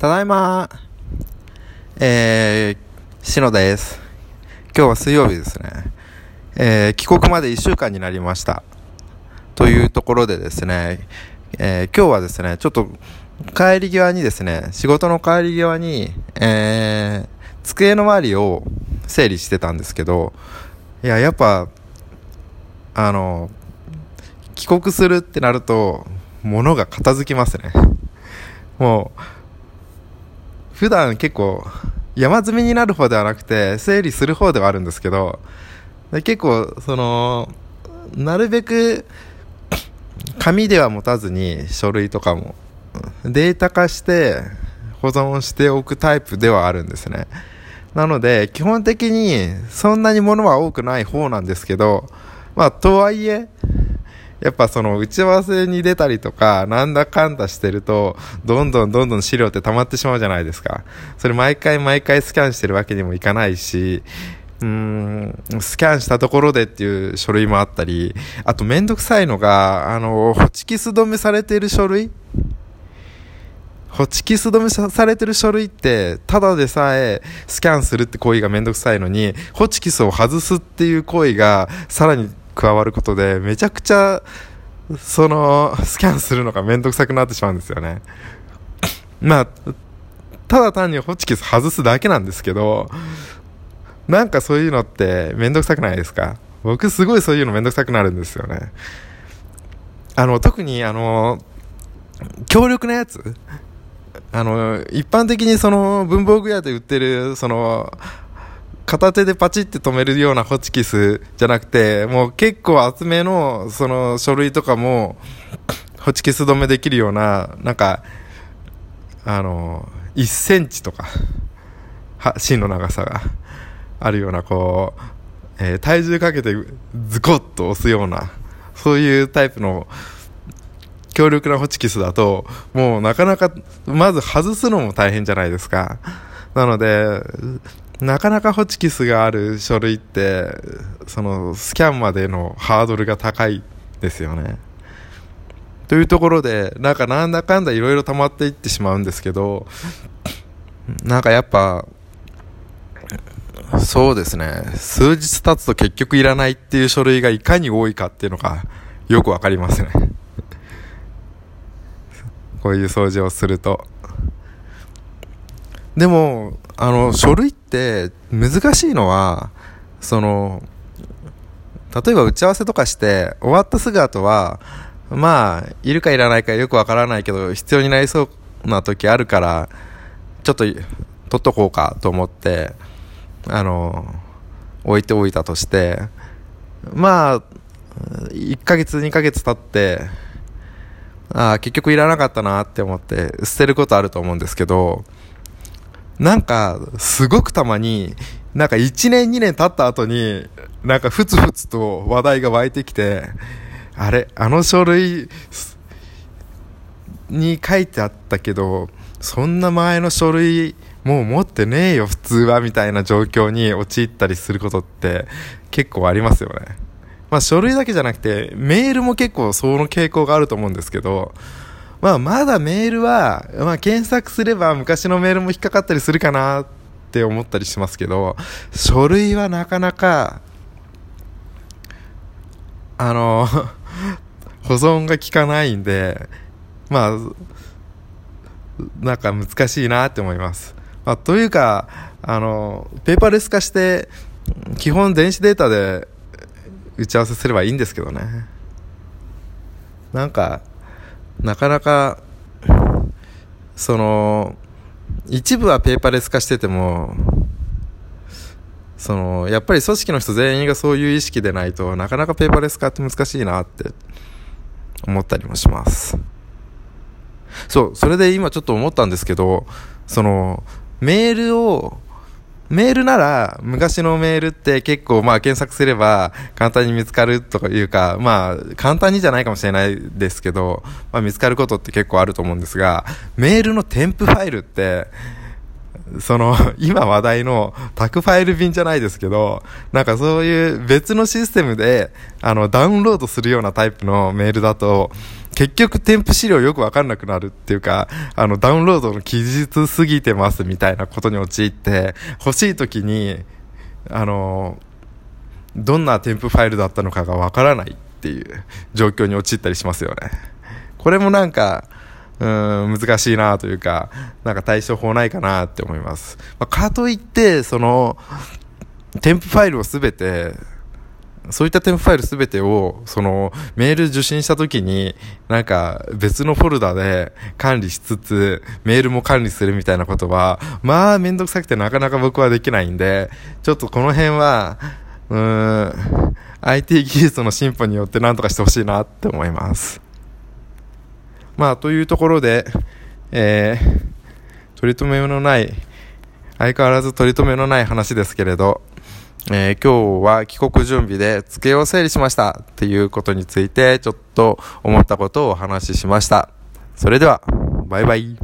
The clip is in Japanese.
ただいまえー、しのです。今日は水曜日ですね。えー、帰国まで1週間になりました。というところでですね、えー、今日はですね、ちょっと帰り際にですね、仕事の帰り際に、えー、机の周りを整理してたんですけど、いや、やっぱ、あの、帰国するってなると、物が片付きますね。もう、普段結構山積みになる方ではなくて整理する方ではあるんですけど結構そのなるべく紙では持たずに書類とかもデータ化して保存しておくタイプではあるんですね。なので基本的にそんなに物は多くない方なんですけどまあとはいえやっぱその打ち合わせに出たりとか、なんだかんだしてると、どんどんどんどん資料って溜まってしまうじゃないですか。それ毎回毎回スキャンしてるわけにもいかないし、うん、スキャンしたところでっていう書類もあったり、あとめんどくさいのが、あの、ホチキス止めされている書類？ホチキス止めされてる書類って、ただでさえスキャンするって行為がめんどくさいのに、ホチキスを外すっていう行為がさらに加わることで、めちゃくちゃ、その、スキャンするのがめんどくさくなってしまうんですよね。まあ、ただ単にホチキス外すだけなんですけど、なんかそういうのってめんどくさくないですか？僕すごいそういうのめんどくさくなるんですよね。あの、特にあの、強力なやつあの、一般的にその文房具屋で売ってる、その、片手でパチって止めるようなホチキスじゃなくて、もう結構厚めの、その書類とかも、ホチキス止めできるような、なんか、あの、1センチとか、は、芯の長さがあるような、こう、えー、体重かけてズコッと押すような、そういうタイプの強力なホチキスだと、もうなかなか、まず外すのも大変じゃないですか。なので、なかなかホチキスがある書類って、そのスキャンまでのハードルが高いですよね。というところで、なんかなんだかんだいろいろ溜まっていってしまうんですけど、なんかやっぱ、そうですね、数日経つと結局いらないっていう書類がいかに多いかっていうのがよくわかりますね。こういう掃除をすると。でも、あの、書類って難しいのは、その、例えば打ち合わせとかして終わったすぐ後は、まあ、いるかいらないかよくわからないけど、必要になりそうな時あるから、ちょっと取っとこうかと思って、あの、置いておいたとして、まあ、1ヶ月2ヶ月経って、ああ、結局いらなかったなって思って捨てることあると思うんですけど、なんか、すごくたまに、なんか1年2年経った後に、なんかふつふつと話題が湧いてきて、あれ、あの書類に書いてあったけど、そんな前の書類もう持ってねえよ普通はみたいな状況に陥ったりすることって結構ありますよね。まあ書類だけじゃなくてメールも結構その傾向があると思うんですけど、まあ、まだメールは、まあ、検索すれば昔のメールも引っかかったりするかなって思ったりしますけど、書類はなかなか、あの、保存が効かないんで、まあ、なんか難しいなって思います。まあ、というか、あの、ペーパーレス化して、基本電子データで打ち合わせすればいいんですけどね。なんか、なかなか、その、一部はペーパーレス化してても、その、やっぱり組織の人全員がそういう意識でないとなかなかペーパーレス化って難しいなって思ったりもします。そう、それで今ちょっと思ったんですけど、その、メールをメールなら、昔のメールって結構まあ検索すれば簡単に見つかるとかいうか、まあ簡単にじゃないかもしれないですけど、まあ見つかることって結構あると思うんですが、メールの添付ファイルって、その、今話題の宅ファイル便じゃないですけど、なんかそういう別のシステムで、あの、ダウンロードするようなタイプのメールだと、結局添付資料よくわかんなくなるっていうか、あの、ダウンロードの期日過ぎてますみたいなことに陥って、欲しい時に、あの、どんな添付ファイルだったのかがわからないっていう状況に陥ったりしますよね。これもなんか、うん、難しいなというか、なんか対処法ないかなって思います。まあ、かといって、その、添付ファイルをすべて、そういった添付ファイルすべてを、その、メール受信したときに、なんか、別のフォルダで管理しつつ、メールも管理するみたいなことは、まあ、めんどくさくてなかなか僕はできないんで、ちょっとこの辺は、うーん、IT 技術の進歩によって何とかしてほしいなって思います。まあ、というところで、えー、取り留めのない、相変わらず取り留めのない話ですけれど、えー、今日は帰国準備で机を整理しましたっていうことについてちょっと思ったことをお話ししました。それでは、バイバイ。